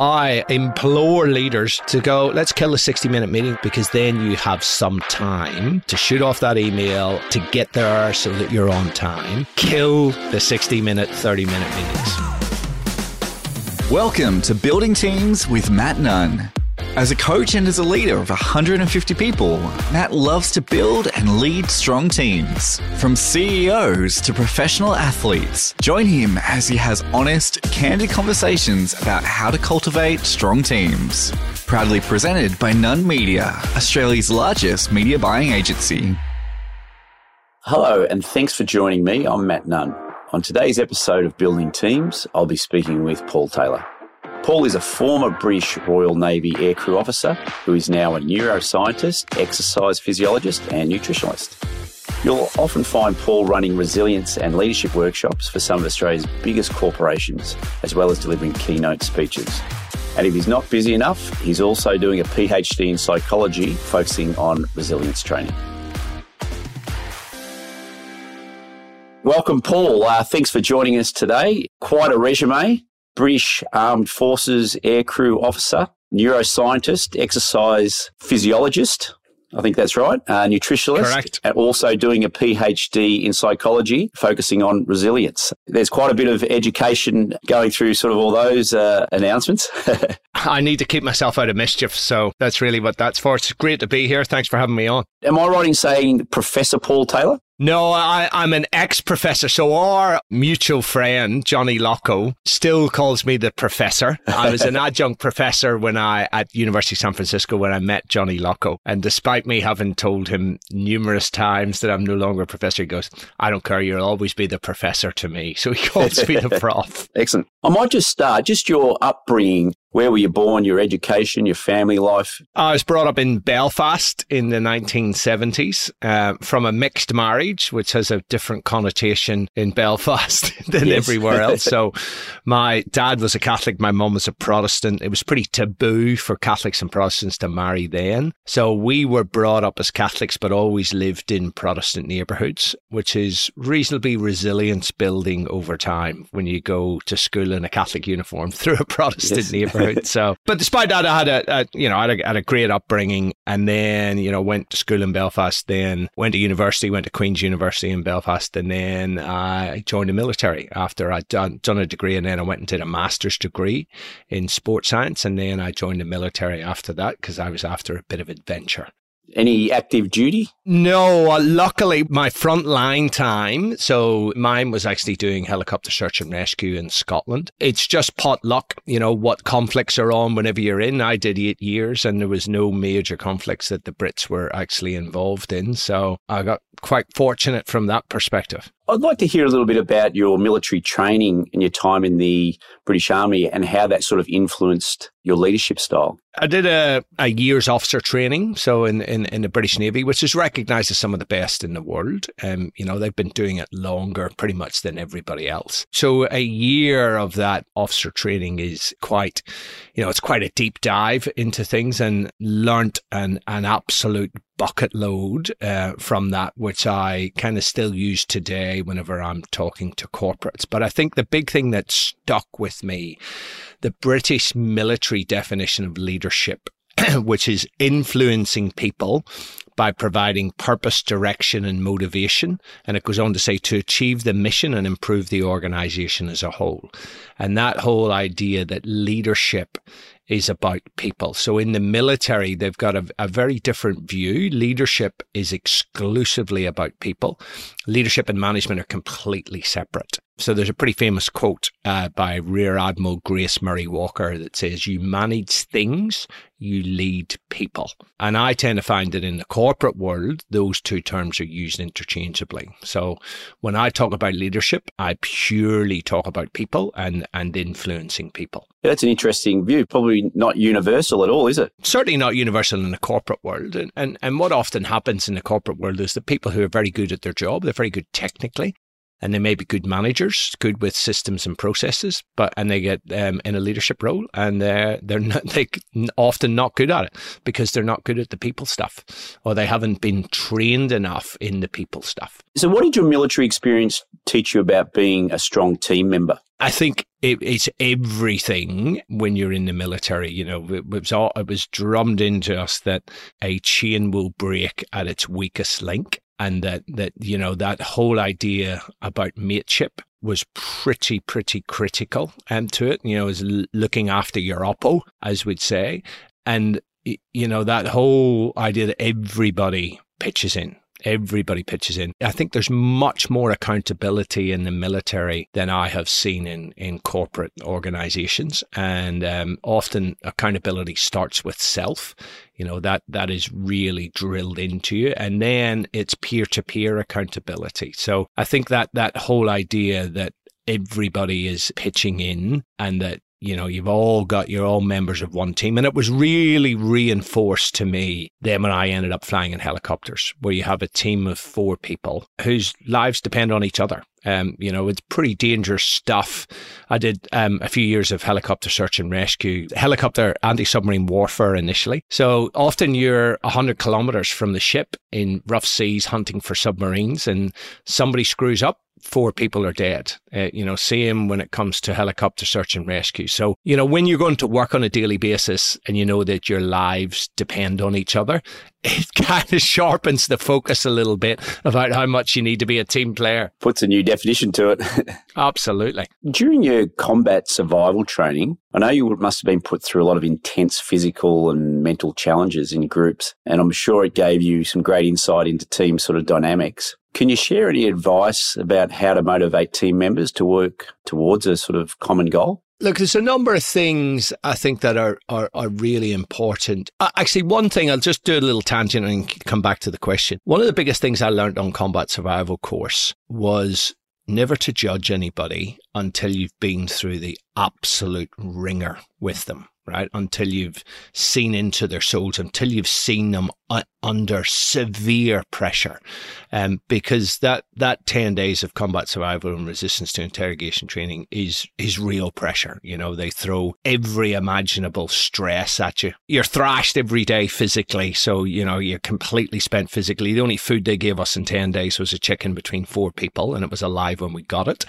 I implore leaders to go, let's kill the 60 minute meeting because then you have some time to shoot off that email, to get there so that you're on time. Kill the 60 minute, 30 minute meetings. Welcome to Building Teams with Matt Nunn. As a coach and as a leader of 150 people, Matt loves to build and lead strong teams. From CEOs to professional athletes, join him as he has honest, candid conversations about how to cultivate strong teams. Proudly presented by Nunn Media, Australia's largest media buying agency. Hello, and thanks for joining me. I'm Matt Nunn. On today's episode of Building Teams, I'll be speaking with Paul Taylor. Paul is a former British Royal Navy aircrew officer who is now a neuroscientist, exercise physiologist, and nutritionist. You'll often find Paul running resilience and leadership workshops for some of Australia's biggest corporations, as well as delivering keynote speeches. And if he's not busy enough, he's also doing a PhD in psychology focusing on resilience training. Welcome, Paul. Uh, thanks for joining us today. Quite a resume. British Armed Forces aircrew officer, neuroscientist, exercise physiologist. I think that's right. Uh, nutritionist. Correct. And also doing a PhD in psychology, focusing on resilience. There's quite a bit of education going through sort of all those uh, announcements. I need to keep myself out of mischief. So that's really what that's for. It's great to be here. Thanks for having me on. Am I right in saying Professor Paul Taylor? No, I, I'm an ex professor. So our mutual friend, Johnny Locko, still calls me the professor. I was an adjunct professor when I, at University of San Francisco, when I met Johnny Locko. And despite me having told him numerous times that I'm no longer a professor, he goes, I don't care. You'll always be the professor to me. So he calls me the prof. Excellent. I might just start, just your upbringing. Where were you born, your education, your family life? I was brought up in Belfast in the 1970s uh, from a mixed marriage, which has a different connotation in Belfast than Yes. everywhere else. So, my dad was a Catholic, my mum was a Protestant. It was pretty taboo for Catholics and Protestants to marry then. So, we were brought up as Catholics, but always lived in Protestant neighborhoods, which is reasonably resilience building over time when you go to school in a Catholic uniform through a Protestant Yes. neighborhood. So, but despite that, I had a, a you know, I had a, had a great upbringing, and then you know went to school in Belfast, then went to university, went to Queen's University in Belfast, and then I joined the military after I'd done done a degree, and then I went and did a master's degree in sports science, and then I joined the military after that because I was after a bit of adventure. Any active duty? No, uh, luckily my front line time. So mine was actually doing helicopter search and rescue in Scotland. It's just pot luck, you know, what conflicts are on whenever you're in. I did eight years and there was no major conflicts that the Brits were actually involved in. So I got quite fortunate from that perspective. I'd like to hear a little bit about your military training and your time in the British Army and how that sort of influenced your leadership style. I did a, a year's officer training, so in, in, in the British Navy, which is recognised as some of the best in the world. Um, you know, they've been doing it longer, pretty much than everybody else. So a year of that officer training is quite, you know, it's quite a deep dive into things and learnt an an absolute bucket load uh, from that, which I kind of still use today whenever I'm talking to corporates. But I think the big thing that stuck with me, the British military definition of leadership, which is influencing people by providing purpose, direction, and motivation. And it goes on to say to achieve the mission and improve the organization as a whole. And that whole idea that leadership is about people. So in the military, they've got a, a very different view. Leadership is exclusively about people. Leadership and management are completely separate. So there's a pretty famous quote uh, by Rear Admiral Grace Murray Walker that says, You manage things, you lead people. And I tend to find that in the corporate world, those two terms are used interchangeably. So when I talk about leadership, I purely talk about people and, and influencing people. That's an interesting view. Probably not universal at all, is it? certainly not universal in the corporate world. And, and, and what often happens in the corporate world is that people who are very good at their job, they're very good technically, and they may be good managers, good with systems and processes, but and they get um, in a leadership role, and they're they're not, they often not good at it because they're not good at the people stuff, or they haven't been trained enough in the people stuff. So, what did your military experience teach you about being a strong team member? I think it, it's everything when you're in the military. You know, it was all, it was drummed into us that a chain will break at its weakest link, and that that you know that whole idea about mateship was pretty pretty critical um, to it. You know, is looking after your oppo, as we'd say, and you know that whole idea that everybody pitches in everybody pitches in. I think there's much more accountability in the military than I have seen in, in corporate organizations. And um, often accountability starts with self. You know, that, that is really drilled into you. And then it's peer to peer accountability. So I think that that whole idea that everybody is pitching in and that you know, you've all got, you're all members of one team. And it was really reinforced to me then when I ended up flying in helicopters, where you have a team of four people whose lives depend on each other. Um, you know, it's pretty dangerous stuff. I did um, a few years of helicopter search and rescue, helicopter anti submarine warfare initially. So often you're 100 kilometers from the ship in rough seas hunting for submarines, and somebody screws up four people are dead. Uh, you know, same when it comes to helicopter search and rescue. So, you know, when you're going to work on a daily basis and you know that your lives depend on each other, it kind of sharpens the focus a little bit about how much you need to be a team player. Puts a new definition to it. Absolutely. During your combat survival training, I know you must have been put through a lot of intense physical and mental challenges in groups, and I'm sure it gave you some great insight into team sort of dynamics. Can you share any advice about how to motivate team members to work towards a sort of common goal? Look, there's a number of things I think that are, are, are really important. Uh, actually, one thing, I'll just do a little tangent and come back to the question. One of the biggest things I learned on combat survival course was never to judge anybody until you've been through the absolute ringer with them right? Until you've seen into their souls, until you've seen them under severe pressure, um, because that that ten days of combat survival and resistance to interrogation training is is real pressure. You know, they throw every imaginable stress at you. You're thrashed every day physically, so you know you're completely spent physically. The only food they gave us in ten days was a chicken between four people, and it was alive when we got it.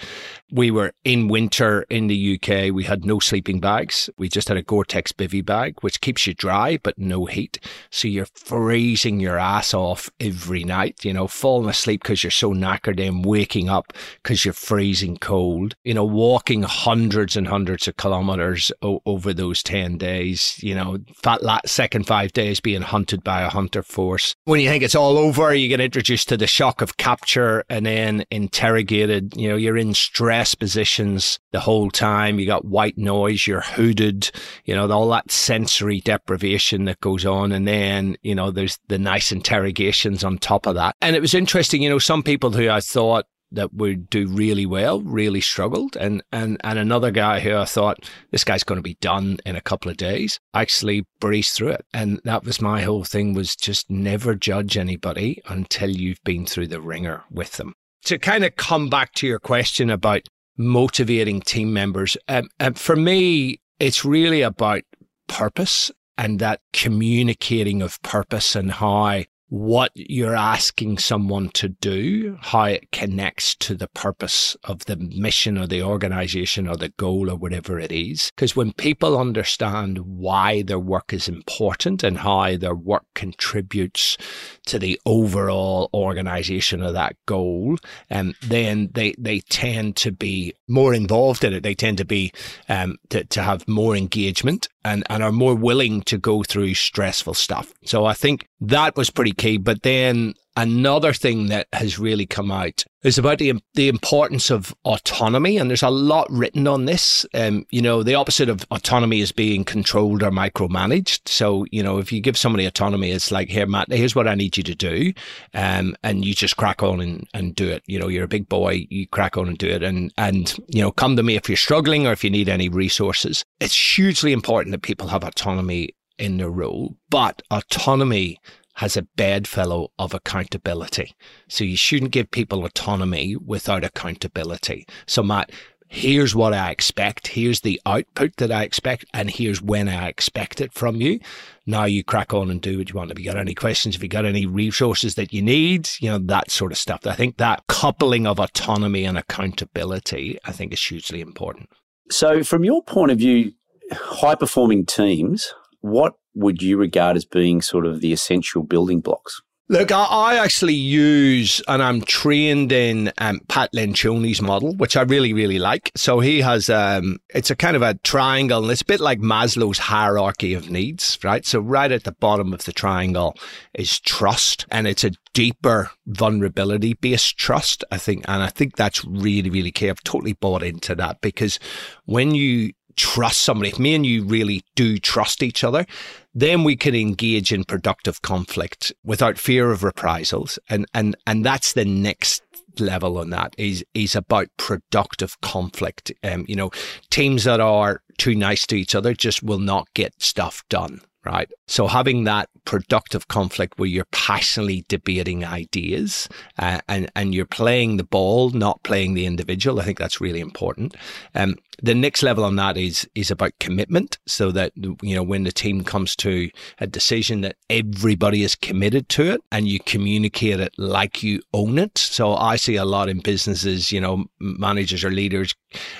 We were in winter in the UK. We had no sleeping bags. We just had a Gore-Tex bivy bag, which keeps you dry but no heat. So you're freezing your ass off every night, you know, falling asleep because you're so knackered and waking up because you're freezing cold, you know, walking hundreds and hundreds of kilometers o- over those 10 days, you know, that second five days being hunted by a hunter force. When you think it's all over, you get introduced to the shock of capture and then interrogated, you know, you're in stress positions the whole time. You got white noise, you're hooded, you know, all that sensory deprivation that goes on. And then, you know, there's the nice interrogations on top of that. And it was interesting, you know, some people who I thought that would do really well really struggled. And and and another guy who I thought this guy's going to be done in a couple of days actually breezed through it. And that was my whole thing was just never judge anybody until you've been through the ringer with them. To kind of come back to your question about motivating team members um, um, for me it's really about purpose and that communicating of purpose and how what you're asking someone to do, how it connects to the purpose of the mission or the organization or the goal or whatever it is. Because when people understand why their work is important and how their work contributes to the overall organization of that goal, um, then they, they tend to be more involved in it. They tend to be, um, to, to have more engagement and, and are more willing to go through stressful stuff. So I think that was pretty key. But then another thing that has really come out is about the, the importance of autonomy. And there's a lot written on this. Um, you know, the opposite of autonomy is being controlled or micromanaged. So, you know, if you give somebody autonomy, it's like, here, Matt, here's what I need you to do. Um, and you just crack on and, and do it. You know, you're a big boy, you crack on and do it. And, and, you know, come to me if you're struggling or if you need any resources. It's hugely important that people have autonomy in their role, but autonomy has a bedfellow of accountability. So you shouldn't give people autonomy without accountability. So Matt, here's what I expect, here's the output that I expect, and here's when I expect it from you. Now you crack on and do what you want. If you got any questions, if you got any resources that you need, you know, that sort of stuff. I think that coupling of autonomy and accountability, I think is hugely important. So from your point of view, high performing teams, what would you regard as being sort of the essential building blocks? Look, I, actually use, and I'm trained in um, Pat Lencioni's model, which I really, really like. So he has, um, it's a kind of a triangle, and it's a bit like Maslow's hierarchy of needs, right? So right at the bottom of the triangle is trust, and it's a deeper vulnerability based trust, I think. And I think that's really, really key. I've totally bought into that because when you trust somebody, if me and you really do trust each other, then we can engage in productive conflict without fear of reprisals. And, and, and that's the next level on that is, is about productive conflict. Um, you know, teams that are too nice to each other just will not get stuff done right? So having that productive conflict where you're passionately debating ideas uh, and and you're playing the ball, not playing the individual, I think that's really important. Um, the next level on that is is about commitment, so that you know when the team comes to a decision that everybody is committed to it, and you communicate it like you own it. So I see a lot in businesses, you know, managers or leaders,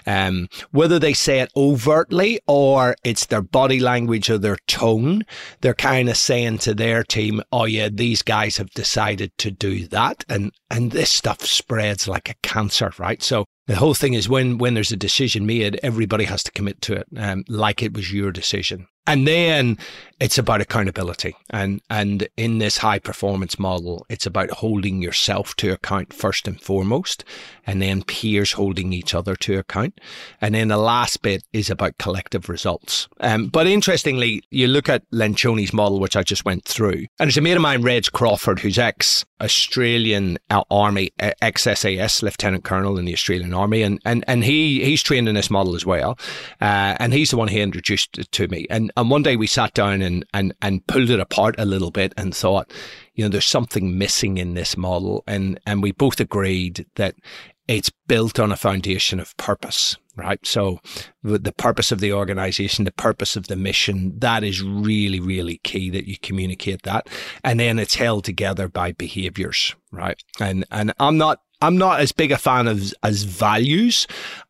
um, whether they say it overtly or it's their body language or their tone, they're kind of saying to their team, "Oh yeah, these guys have decided to do that," and and this stuff spreads like a cancer, right? So the whole thing is when when there's a decision made, everybody has to commit to it, um, like it was your decision. And then it's about accountability. And, and in this high performance model, it's about holding yourself to account first and foremost, and then peers holding each other to account. And then the last bit is about collective results. Um, but interestingly, you look at Lencioni's model, which I just went through, and it's a mate of mine, Reg Crawford, who's ex Australian Army, ex SAS Lieutenant Colonel in the Australian Army. And, and, and he, he's trained in this model as well. Uh, and he's the one who introduced to me. And and one day we sat down and, and, and pulled it apart a little bit and thought, you know, there's something missing in this model. And, and we both agreed that it's built on a foundation of purpose, right? So the purpose of the organization, the purpose of the mission, that is really, really key that you communicate that. And then it's held together by behaviors, right? And, and I'm not I'm not as big a fan of as values.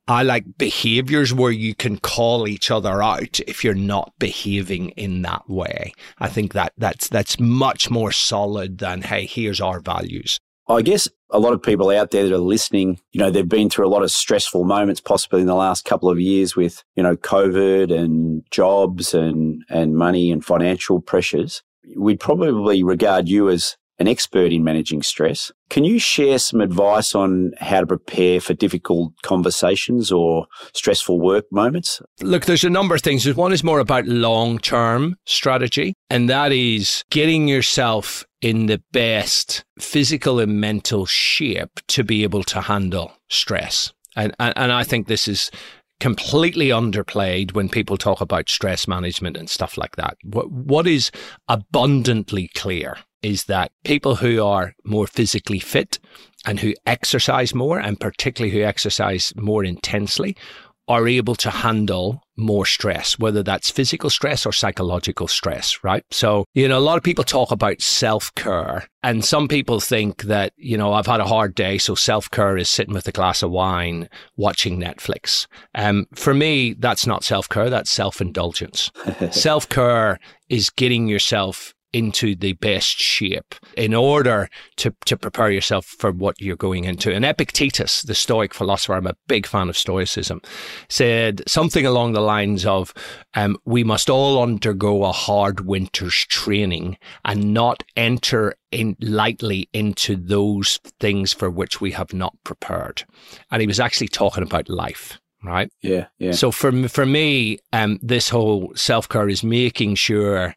I like behaviors where you can call each other out if you're not behaving in that way. I think that that's that's much more solid than hey, here's our values. I guess a lot of people out there that are listening, you know, they've been through a lot of stressful moments possibly in the last couple of years with, you know, COVID and jobs and and money and financial pressures. We'd probably regard you as an expert in managing stress. Can you share some advice on how to prepare for difficult conversations or stressful work moments? Look, there's a number of things. One is more about long term strategy, and that is getting yourself in the best physical and mental shape to be able to handle stress. And, and, and I think this is completely underplayed when people talk about stress management and stuff like that. What, what is abundantly clear is that people who are more physically fit and who exercise more, and particularly who exercise more intensely, are able to handle more stress, whether that's physical stress or psychological stress, right? So, you know, a lot of people talk about self care, and some people think that, you know, I've had a hard day, so self care is sitting with a glass of wine watching Netflix. Um, for me, that's not self care, that's self indulgence. self care is getting yourself into the best shape in order to, to prepare yourself for what you're going into. And Epictetus, the Stoic philosopher, I'm a big fan of Stoicism, said something along the lines of, um, we must all undergo a hard winter's training and not enter in lightly into those things for which we have not prepared. And he was actually talking about life right? Yeah, yeah. So for for me, um, this whole self care is making sure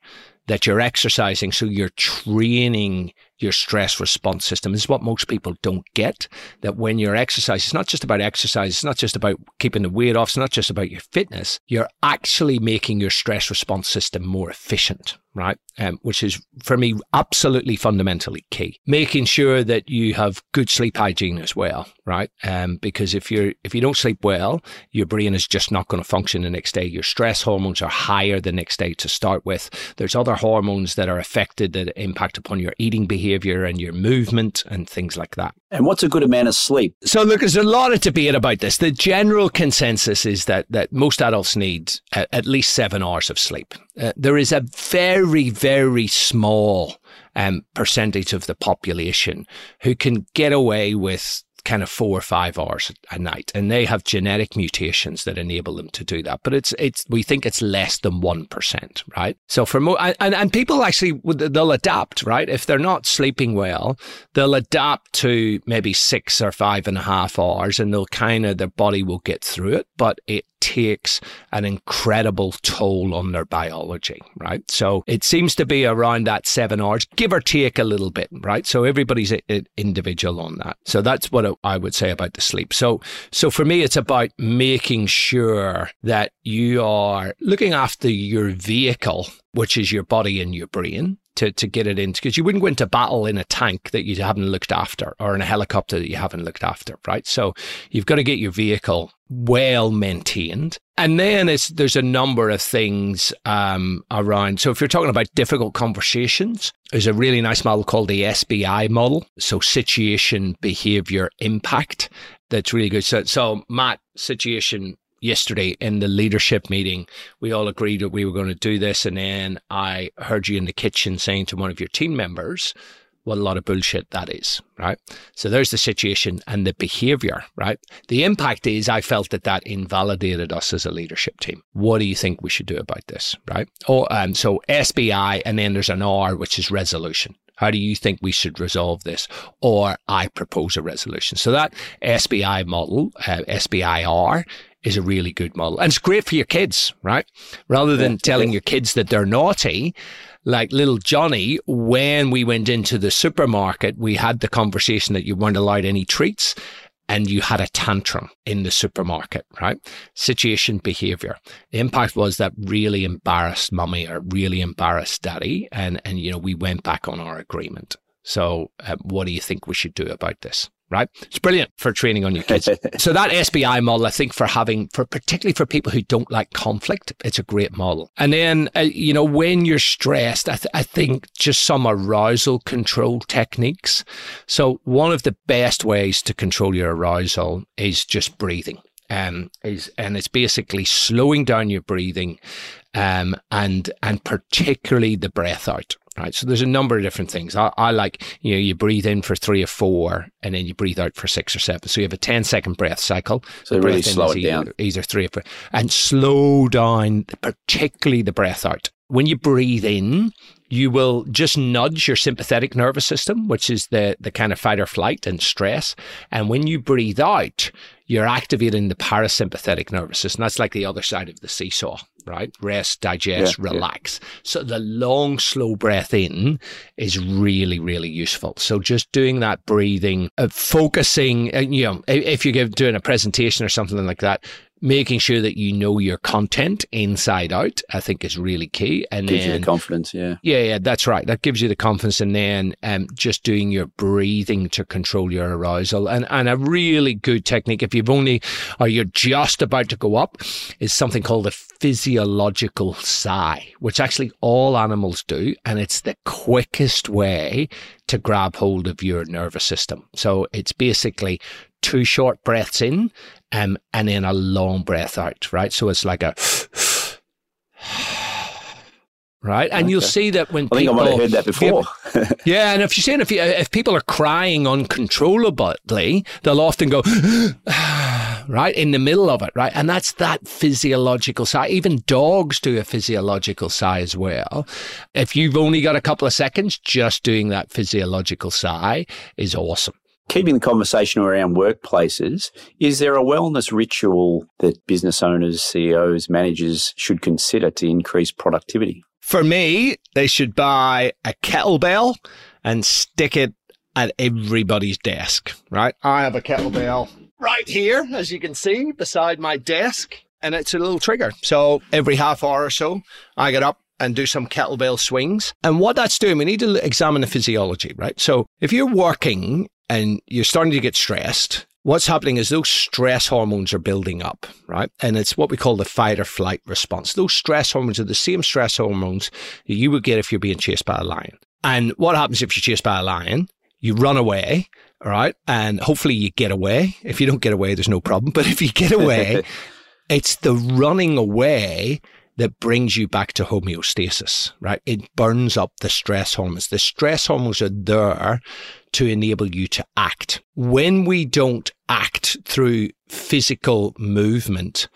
that you're exercising, so you're training your stress response system. This is what most people don't get. That when you're exercising, it's not just about exercise, it's not just about keeping the weight off, it's not just about your fitness. You're actually making your stress response system more efficient right? Um, which is for me absolutely fundamentally key. Making sure that you have good sleep hygiene as well, right? Um, because if you're if you don't sleep well, your brain is just not going to function the next day. Your stress hormones are higher the next day to start with. There's other hormones that are affected that impact upon your eating behavior and your movement and things like that. And what's a good amount of sleep? So look, there's a lot of debate about this. The general consensus is that that most adults need at least seven hours of sleep. Uh, there is a very, very small um, percentage of the population who can get away with kind of four or five hours a night, and they have genetic mutations that enable them to do that. But it's it's we think it's less than one percent, right? So for more and and people actually they'll adapt, right? If they're not sleeping well, they'll adapt to maybe six or five and a half hours, and they'll kind of their body will get through it. But it takes an incredible toll on their biology, right? So it seems to be around that seven hours, give or take a little bit, right? So everybody's individual on that. So that's what I would say about the sleep. So, so for me, it's about making sure that you are looking after your vehicle, which is your body and your brain to, to get it in because you wouldn't go into battle in a tank that you haven't looked after or in a helicopter that you haven't looked after, right? So you've got to get your vehicle well maintained. And then there's a number of things um, around. So if you're talking about difficult conversations, there's a really nice model called the SBI model. So situation, behavior, impact. That's really good. So, so Matt, situation, yesterday in the leadership meeting, we all agreed that we were going to do this. And then I heard you in the kitchen saying to one of your team members, what a lot of bullshit that is, right? So there's the situation and the behavior, right? The impact is I felt that that invalidated us as a leadership team. What do you think we should do about this, right? Oh, um, so SBI, and then there's an R, which is resolution. How do you think we should resolve this? Or I propose a resolution. So that SBI model, uh, SBIR, is a really good model. And it's great for your kids, right? Rather than telling your kids that they're naughty, like little Johnny, when we went into the supermarket, we had the conversation that you weren't allowed any treats and you had a tantrum in the supermarket, right? Situation behavior. The impact was that really embarrassed mummy or really embarrassed daddy. And, and, you know, we went back on our agreement. So, uh, what do you think we should do about this? Right? It's brilliant for training on your kids. so that SBI model, I think for having, for particularly for people who don't like conflict, it's a great model. And then, uh, you know, when you're stressed, I, th- I think just some arousal control techniques. So one of the best ways to control your arousal is just breathing. Um, is and it's basically slowing down your breathing, um, and and particularly the breath out right? So there's a number of different things. I, I, like, you know, you breathe in for three or four and then you breathe out for six or seven. So you have a 10 second breath cycle. So the really slow it either, down. Either three or four. And slow down, particularly the breath out. When you breathe in, you will just nudge your sympathetic nervous system, which is the, the kind of fight or flight and stress. And when you breathe out, you're activating the parasympathetic nervous system. That's like the other side of the seesaw, right? Rest, digest, yeah, relax. Yeah. So the long, slow breath in is really, really useful. So just doing that breathing, uh, focusing, uh, you know, if you're doing a presentation or something like that, making sure that you know your content inside out, I think is really key. And gives then, you the confidence, yeah. Yeah, yeah, that's right. That gives you the confidence. And then um, just doing your breathing to control your arousal. And, and a really good technique, if you've only, or you're just about to go up, is something called a physiological sigh, which actually all animals do. And it's the quickest way to grab hold of your nervous system. So it's basically two short breaths in um, and then a long breath out, right? So it's like a right? And okay. you'll see that when I think people, I might have heard that before. yeah, and if you're saying if you, if people are crying uncontrollably, they'll often go right in the middle of it, right? And that's that physiological sigh. Even dogs do a physiological sigh as well. If you've only got a couple of seconds, just doing that physiological sigh is awesome keeping the conversation around workplaces, is there a wellness ritual that business owners, CEOs, managers should consider to increase productivity? For me, they should buy a kettlebell and stick it at everybody's desk, right? I have a kettlebell right here, as you can see, beside my desk, and it's a little trigger. So every half hour or so, I get up and do some kettlebell swings. And what that's doing, we need to examine the physiology, right? So if you're working and you're starting to get stressed, what's happening is those stress hormones are building up, right? And it's what we call the fight or flight response. Those stress hormones are the same stress hormones you would get if you're being chased by a lion. And what happens if you're chased by a lion? You run away, all right? And hopefully you get away. If you don't get away, there's no problem. But if you get away, it's the running away that brings you back to homeostasis, right? It burns up the stress hormones. The stress hormones are there to enable you to act. When we don't act through physical movement,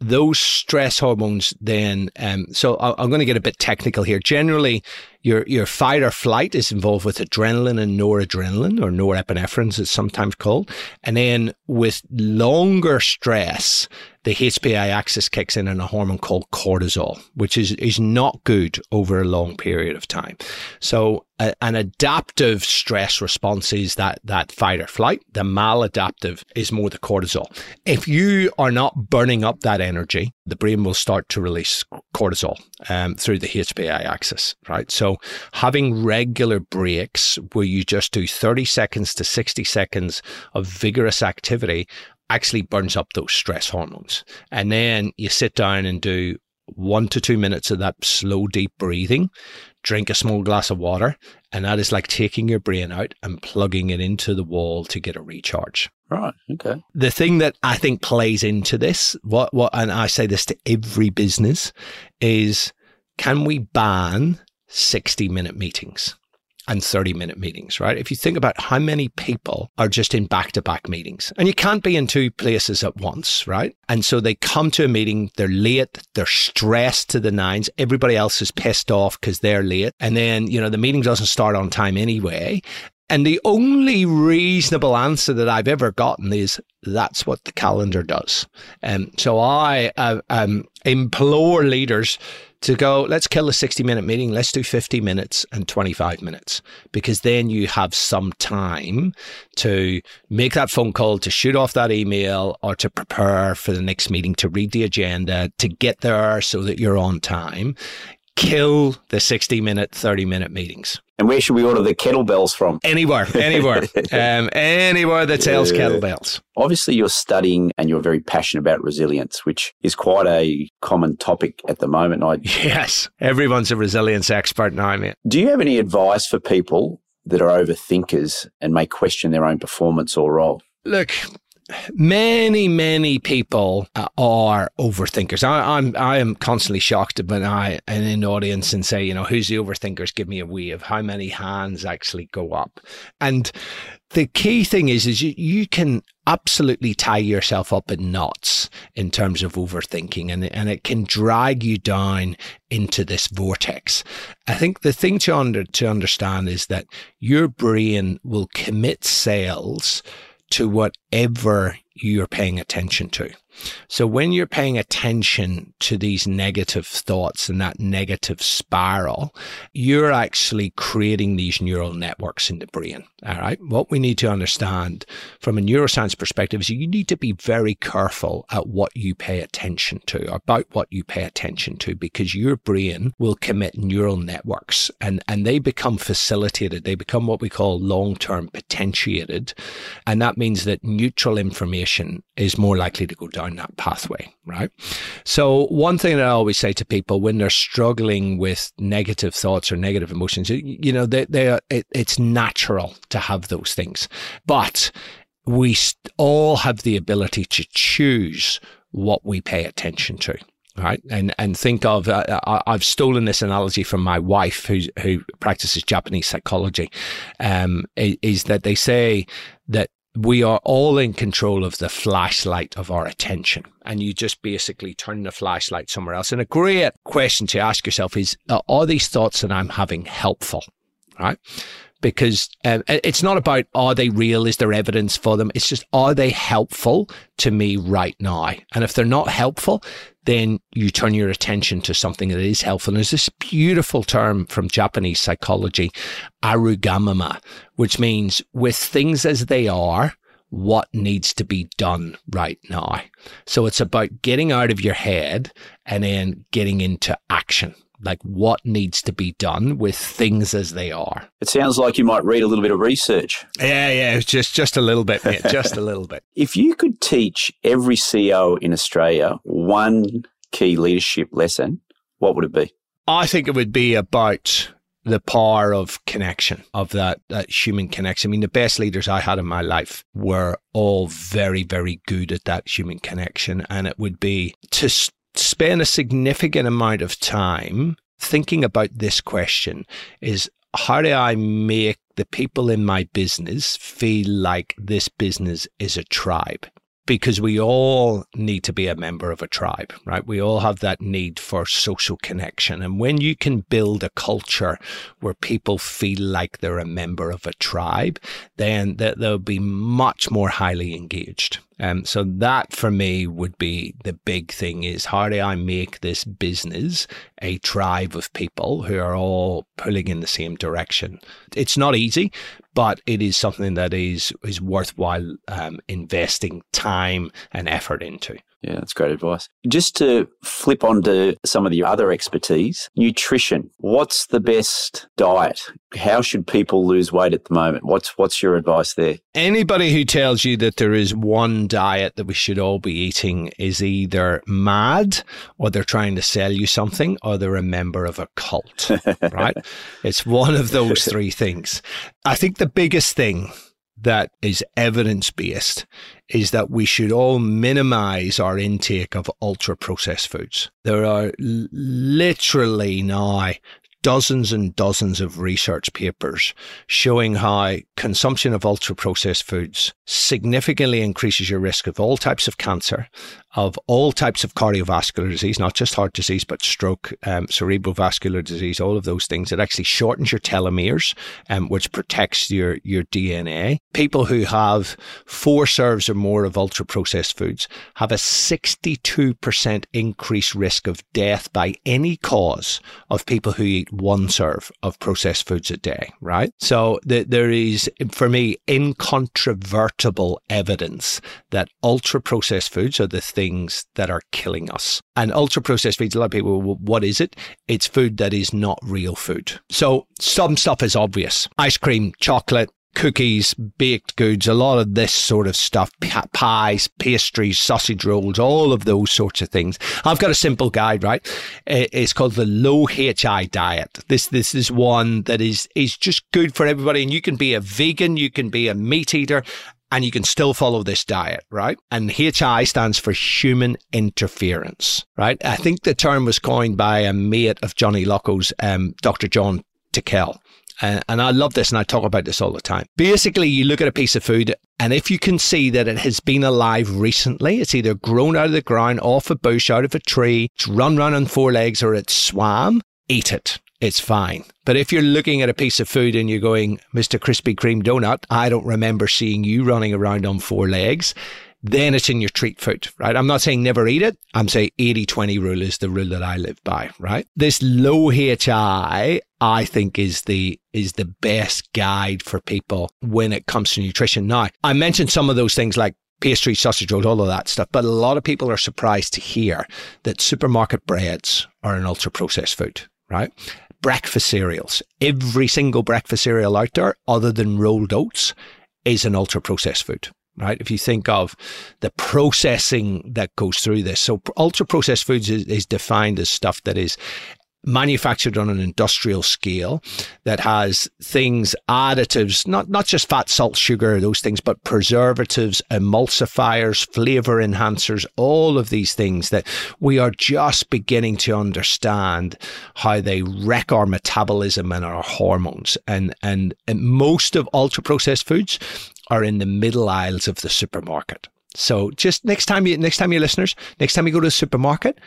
those stress hormones then, um, so I'm going to get a bit technical here. Generally, your, your fight or flight is involved with adrenaline and noradrenaline or norepinephrine, as it's sometimes called. And then with longer stress, the HPA axis kicks in and a hormone called cortisol, which is, is not good over a long period of time. So a, an adaptive stress response is that, that fight or flight. The maladaptive is more the cortisol. If you are not burning up that energy, the brain will start to release cortisol um, through the HPA axis, right? So having regular breaks where you just do 30 seconds to 60 seconds of vigorous activity actually burns up those stress hormones. And then you sit down and do one to two minutes of that slow, deep breathing, drink a small glass of water, and that is like taking your brain out and plugging it into the wall to get a recharge. Right. Okay. The thing that I think plays into this, what what and I say this to every business, is can we ban 60 minute meetings? And 30 minute meetings, right? If you think about how many people are just in back to back meetings and you can't be in two places at once, right? And so they come to a meeting, they're late, they're stressed to the nines, everybody else is pissed off because they're late. And then, you know, the meeting doesn't start on time anyway. And the only reasonable answer that I've ever gotten is that's what the calendar does. And um, so I uh, um, implore leaders to go, let's kill a 60 minute meeting. Let's do 50 minutes and 25 minutes because then you have some time to make that phone call, to shoot off that email or to prepare for the next meeting, to read the agenda, to get there so that you're on time. Kill the 60 minute, 30 minute meetings. And where should we order the kettlebells from? Anywhere, anywhere, um, anywhere that sells yeah. kettlebells. Obviously, you're studying and you're very passionate about resilience, which is quite a common topic at the moment. I yes, everyone's a resilience expert now, mate. Do you have any advice for people that are overthinkers and may question their own performance or role? Look, many, many people uh, are overthinkers. I, am I am constantly shocked when I in the audience and say, you know, who's the overthinkers? Give me a wave. Of how many hands actually go up? And the key thing is, is you, you can absolutely tie yourself up in knots in terms of overthinking and, and it can drag you down into this vortex. I think the thing to under, to understand is that your brain will commit cells to whatever you're paying attention to. So when you're paying attention to these negative thoughts and that negative spiral, you're actually creating these neural networks in the brain. All right. What we need to understand from a neuroscience perspective is you need to be very careful at what you pay attention to, about what you pay attention to, because your brain will commit neural networks and, and they become facilitated. They become what we call long-term potentiated. And that means that neutral information is more likely to go down that pathway, right? So, one thing that I always say to people when they're struggling with negative thoughts or negative emotions, you know, they, they are, it, it's natural to have those things, but we all have the ability to choose what we pay attention to right? And and think of uh, I've stolen this analogy from my wife, who who practices Japanese psychology. Um, is that they say that we are all in control of the flashlight of our attention. And you just basically turn the flashlight somewhere else. And a great question to ask yourself is Are these thoughts that I'm having helpful? Right? Because um, it's not about are they real? Is there evidence for them? It's just are they helpful to me right now? And if they're not helpful, then you turn your attention to something that is helpful. And there's this beautiful term from Japanese psychology, arugamama, which means with things as they are, what needs to be done right now. So it's about getting out of your head and then getting into action like what needs to be done with things as they are. It sounds like you might read a little bit of research. Yeah, yeah, just just a little bit, mate, just a little bit. If you could teach every CEO in Australia one key leadership lesson, what would it be? I think it would be about the power of connection, of that, that human connection. I mean, the best leaders I had in my life were all very, very good at that human connection. And it would be to spend a significant amount of time thinking about this question is how do I make the people in my business feel like this business is a tribe? because we all need to be a member of a tribe, right? We all have that need for social connection. And when you can build a culture where people feel like they're a member of a tribe, then they'll be much more highly engaged. Um, so that for me would be the big thing is how do I make this business a tribe of people who are all pulling in the same direction? It's not easy, but it is something that is is worthwhile um, investing time and effort into. Yeah, that's great advice. Just to flip onto some of the other expertise, nutrition. What's the best diet? How should people lose weight at the moment? What's what's your advice there? Anybody who tells you that there is one diet that we should all be eating is either mad or they're trying to sell you something or they're a member of a cult, right? It's one of those three things. I think the biggest thing that is evidence based is that we should all minimize our intake of ultra processed foods. There are literally now dozens and dozens of research papers showing how consumption of ultra processed foods significantly increases your risk of all types of cancer, of all types of cardiovascular disease, not just heart disease, but stroke, um, cerebrovascular disease, all of those things. It actually shortens your telomeres, um, which protects your, your DNA. People who have four serves or more of ultra processed foods have a 62% increased risk of death by any cause of people who eat one serve of processed foods a day, right? So the, there is, for me, incontrovertible evidence that ultra processed foods are the things that are killing us. And ultra processed foods, a lot of people, what is it? It's food that is not real food. So some stuff is obvious. Ice cream, chocolate, cookies, baked goods, a lot of this sort of stuff, pies, pastries, sausage rolls, all of those sorts of things. I've got a simple guide, right? It's called the low HI diet. This this is one that is is just good for everybody, and you can be a vegan, you can be a meat eater. And you can still follow this diet, right? And HI stands for human interference, right? I think the term was coined by a mate of Johnny Loco's, um, Dr. John Tickell and, and I love this and I talk about this all the time. Basically, you look at a piece of food and if you can see that it has been alive recently, it's either grown out of the ground, off a bush, out of a tree, it's run run on four legs, or it's swam, eat it. It's fine. But if you're looking at a piece of food and you're going, Mr. Krispy Kreme donut, I don't remember seeing you running around on four legs then it's in your treat food, right? I'm not saying never eat it. I'm saying 80 20 rule is the rule that I live by, right? This low HI, I think is the, is the best guide for people when it comes to nutrition. Now, I mentioned some of those things like pastry, sausage rolls, all of that stuff. But a lot of people are surprised to hear that supermarket breads are an ultra processed food, right? Breakfast cereals, every single breakfast cereal out there, other than rolled oats, is an ultra processed food right? If you think of the processing that goes through this. So ultra processed foods is, is, defined as stuff that is manufactured on an industrial scale that has things additives not not just fat salt sugar those things but preservatives emulsifiers flavor enhancers all of these things that we are just beginning to understand how they wreck our metabolism and our hormones and and, and most of ultra processed foods are in the middle aisles of the supermarket. So just next time you, next time you listeners, next time you go to the supermarket,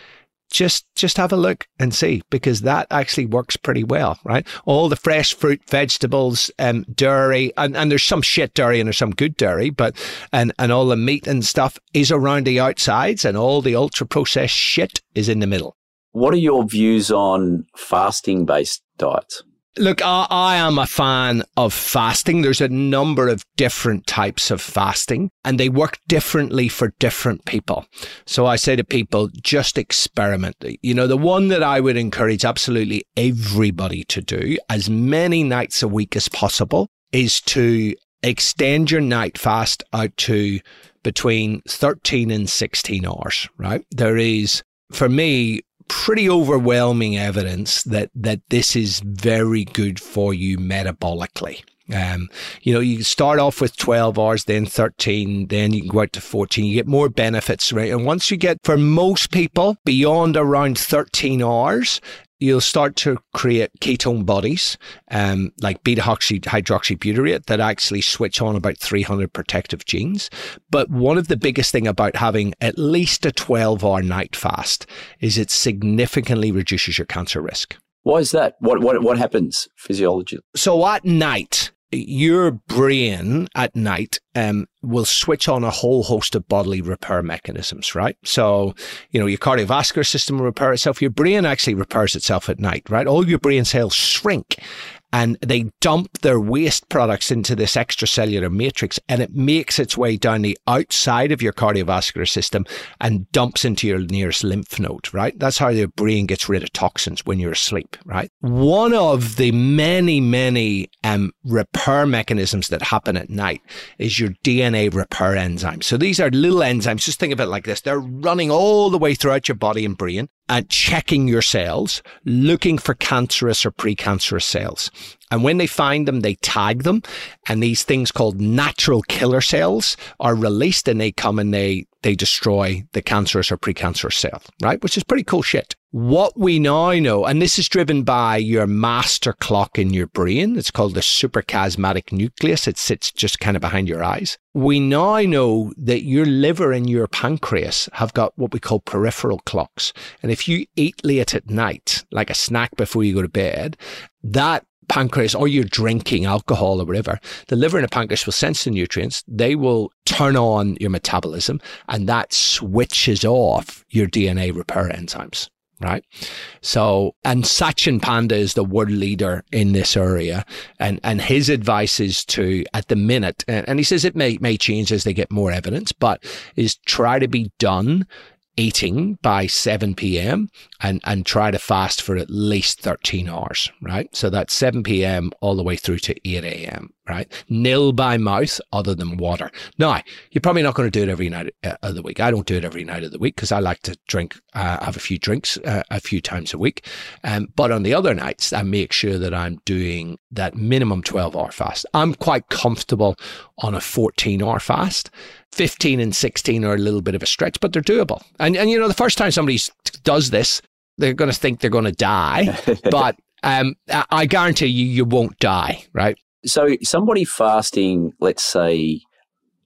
just just have a look and see because that actually works pretty well, right? All the fresh fruit, vegetables, um, dairy, and, and there's some shit dairy and there's some good dairy, but and and all the meat and stuff is around the outsides, and all the ultra processed shit is in the middle. What are your views on fasting based diets? Look, I, I, am a fan of fasting. There's a number of different types of fasting, and they work differently for different people. So I say to people, just experiment. You know, the one that I would encourage absolutely everybody to do as many nights a week as possible is to extend your night fast out to between 13 and 16 hours, right? There is, for me, pretty overwhelming evidence that that this is very good for you metabolically. Um, you know, you start off with 12 hours, then 13, then you can go out to 14. You get more benefits, right? And once you get, for most people, beyond around 13 hours, you'll start to create ketone bodies, um, like beta hydroxybutyrate, that actually switch on about 300 protective genes. But one of the biggest thing about having at least a 12 hour night fast is it significantly reduces your cancer risk. Why is that? What what what happens physiology? So at night, your brain at night um, will switch on a whole host of bodily repair mechanisms, right? So, you know, your cardiovascular system will repair itself. Your brain actually repairs itself at night, right? All your brain cells shrink and they dump their waste products into this extracellular matrix and it makes its way down the outside of your cardiovascular system and dumps into your nearest lymph node, right? That's how your brain gets rid of toxins when you're asleep, right? One of the many, many um, repair mechanisms that happen at night is your DNA repair enzymes. So these are little enzymes. Just think of it like this. They're running all the way throughout your body and brain and checking your cells, looking for cancerous or precancerous cells. And when they find them, they tag them. And these things called natural killer cells are released and they come and they, they destroy the cancerous or precancerous cell, right? Which is pretty cool shit. What we now know, and this is driven by your master clock in your brain. It's called the suprachiasmatic nucleus. It sits just kind of behind your eyes. We now know that your liver and your pancreas have got what we call peripheral clocks. And if you eat late at night, like a snack before you go to bed, that pancreas or you're drinking alcohol or whatever, the liver and the pancreas will sense the nutrients. They will turn on your metabolism and that switches off your DNA repair enzymes. Right. So, and Sachin Panda is the world leader in this area. And, and his advice is to, at the minute, and he says it may, may change as they get more evidence, but is try to be done eating by 7 p.m. and, and try to fast for at least 13 hours, right? So that's 7 p.m. all the way through to 8 a.m right? Nil by mouth other than water. Now, you're probably not going to do it every night uh, of the week. I don't do it every night of the week because I like to drink, uh, have a few drinks uh, a few times a week. Um, but on the other nights, I make sure that I'm doing that minimum 12 hour fast. I'm quite comfortable on a 14 hour fast. 15 and 16 are a little bit of a stretch, but they're doable. And, and you know, the first time somebody does this, they're going to think they're going to die, but um, I guarantee you, you won't die, right? So somebody fasting, let's say,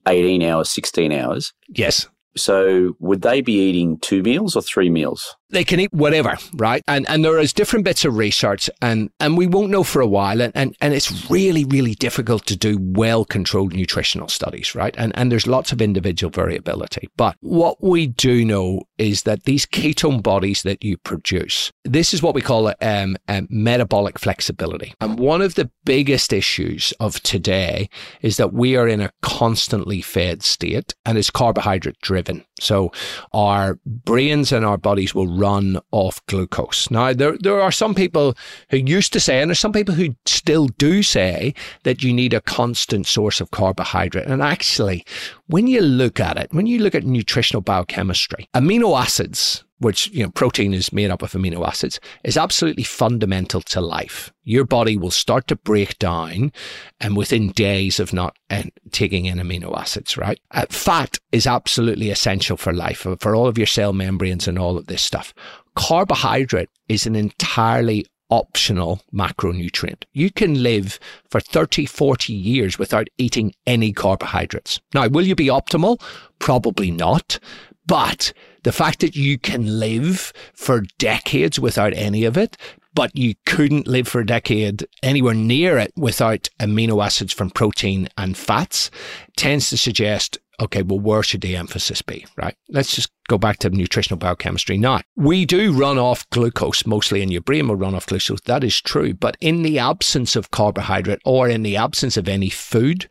18 hours, 16 hours. Yes. So would they be eating two meals or three meals? They can eat whatever, right? And and there is different bits of research and and we won't know for a while and, and, and it's really, really difficult to do well controlled nutritional studies, right? And and there's lots of individual variability. But what we do know is that these ketone bodies that you produce, this is what we call um, um, metabolic flexibility. And one of the biggest issues of today is that we are in a constantly fed state and it's carbohydrate driven. So our brains and our bodies will run off glucose. Now, there, there are some people who used to say, and there's some people who still do say that you need a constant source of carbohydrate. And actually, when you look at it, when you look at nutritional biochemistry, amino acids, which you know protein is made up of amino acids is absolutely fundamental to life your body will start to break down and within days of not uh, taking in amino acids right uh, fat is absolutely essential for life for all of your cell membranes and all of this stuff carbohydrate is an entirely optional macronutrient. You can live for 30, 40 years without eating any carbohydrates. Now, will you be optimal? Probably not. But the fact that you can live for decades without any of it, but you couldn't live for a decade anywhere near it without amino acids from protein and fats tends to suggest Okay, well, where should the emphasis be, right? Let's just go back to nutritional biochemistry now. We do run off glucose, mostly in your brain will run off glucose. That is true. But in the absence of carbohydrate or in the absence of any food,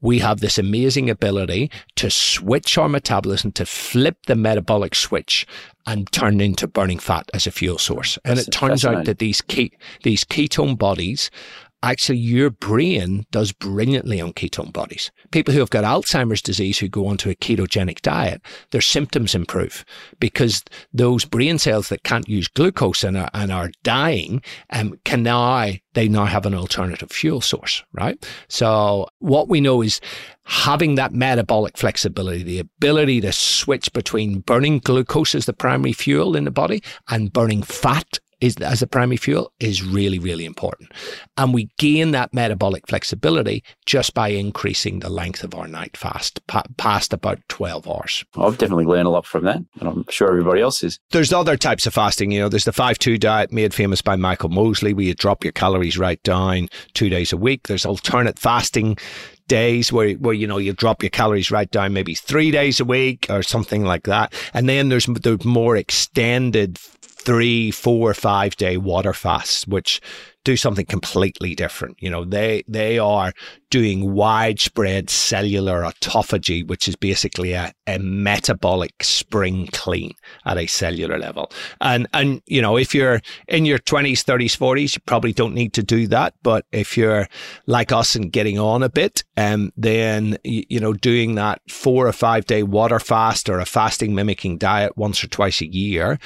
we have this amazing ability to switch our metabolism, to flip the metabolic switch and turn into burning fat as a fuel source. And That's it turns out that these ke- these ketone bodies actually your brain does brilliantly on ketone bodies. People who have got Alzheimer's disease who go onto a ketogenic diet, their symptoms improve because those brain cells that can't use glucose and are, and are dying um, can now, they now have an alternative fuel source, right? So what we know is having that metabolic flexibility, the ability to switch between burning glucose as the primary fuel in the body and burning fat is as a primary fuel is really, really important. And we gain that metabolic flexibility just by increasing the length of our night fast pa- past about 12 hours. I've definitely learned a lot from that, and I'm sure everybody else is. There's other types of fasting. You know, there's the 5 2 diet made famous by Michael Mosley, where you drop your calories right down two days a week. There's alternate fasting days where, where, you know, you drop your calories right down maybe three days a week or something like that. And then there's the more extended three, four, five day water fasts, which do something completely different. You know, they they are doing widespread cellular autophagy, which is basically a, a metabolic spring clean at a cellular level. And and you know, if you're in your twenties, thirties, forties, you probably don't need to do that. But if you're like us and getting on a bit, um, then you, you know, doing that four or five day water fast or a fasting mimicking diet once or twice a year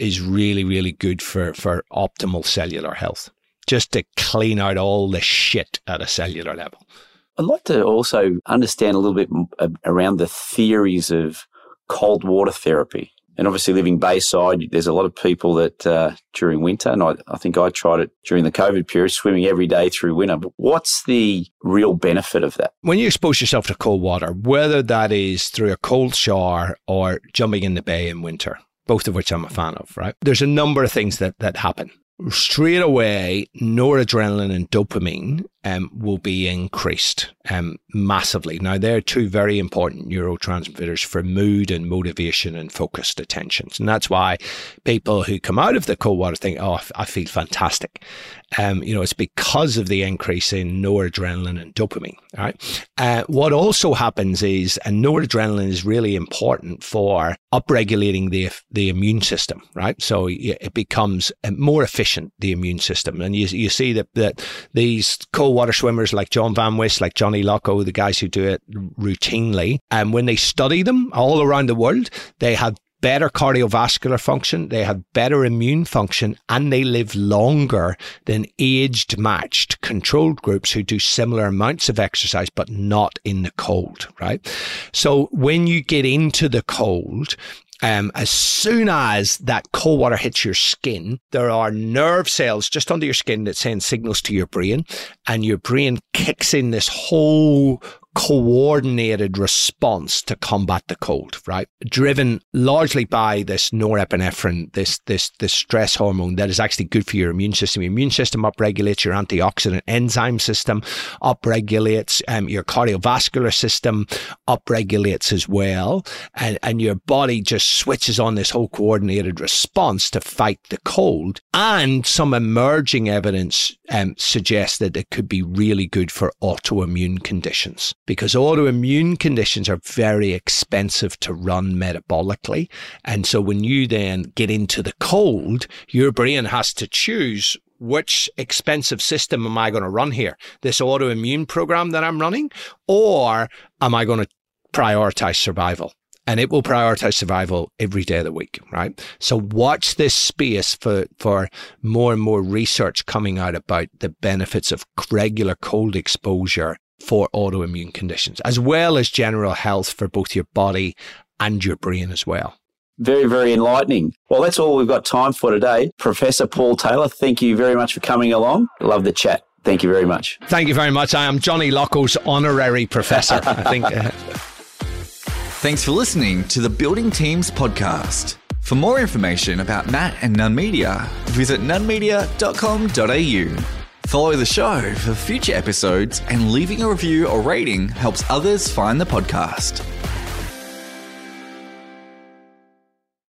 is really, really good for for optimal cellular health just to clean out all the shit at a cellular level. I'd like to also understand a little bit around the theories of cold water therapy. And obviously, living Bayside, there's a lot of people that uh, during winter, and I, I, think I tried it during the COVID period, swimming every day through winter. But what's the real benefit of that? When you expose yourself to cold water, whether that is through a cold shower or jumping in the bay in winter, both of which I'm a fan of, right? There's a number of things that, that happen straight away, noradrenaline and dopamine um, will be increased um, massively. Now, they're two very important neurotransmitters for mood and motivation and focused attentions. And that's why people who come out of the cold water think, oh, I feel fantastic. Um, you know, it's because of the increase in noradrenaline and dopamine. Right. Uh, what also happens is, and noradrenaline is really important for upregulating the the immune system. Right. So it becomes uh, more efficient the immune system, and you you see that that these cold water swimmers like John Van Wist, like Johnny Locko, the guys who do it routinely, and when they study them all around the world, they have better cardiovascular function, they have better immune function, and they live longer than aged matched controlled groups who do similar amounts of exercise but not in the cold, right? So when you get into the cold, um, as soon as that cold water hits your skin, there are nerve cells just under your skin that send signals to your brain, and your brain kicks in this whole coordinated response to combat the cold, right? Driven largely by this norepinephrine, this this this stress hormone that is actually good for your immune system. Your immune system upregulates your antioxidant enzyme system, upregulates um, your cardiovascular system, upregulates as well, and and your body just switches on this whole coordinated response to fight the cold. And some emerging evidence um, that it could be really good for autoimmune conditions because autoimmune conditions are very expensive to run metabolically. And so when you then get into the cold, your brain has to choose which expensive system am I going to run here? This autoimmune program that I'm running, or am I going to prioritize survival? And it will prioritize survival every day of the week, right? So watch this space for, for more and more research coming out about the benefits of regular cold exposure for autoimmune conditions, as well as general health for both your body and your brain as well. Very, very enlightening. Well, that's all we've got time for today. Professor Paul Taylor, thank you very much for coming along. Love the chat. Thank you very much. Thank you very much. I am Johnny Locko's honorary professor. I think. Uh... Thanks for listening to the Building Teams podcast. For more information about Matt and Nunn Media, visit nunnmedia.com.au. Follow the show for future episodes, and leaving a review or rating helps others find the podcast.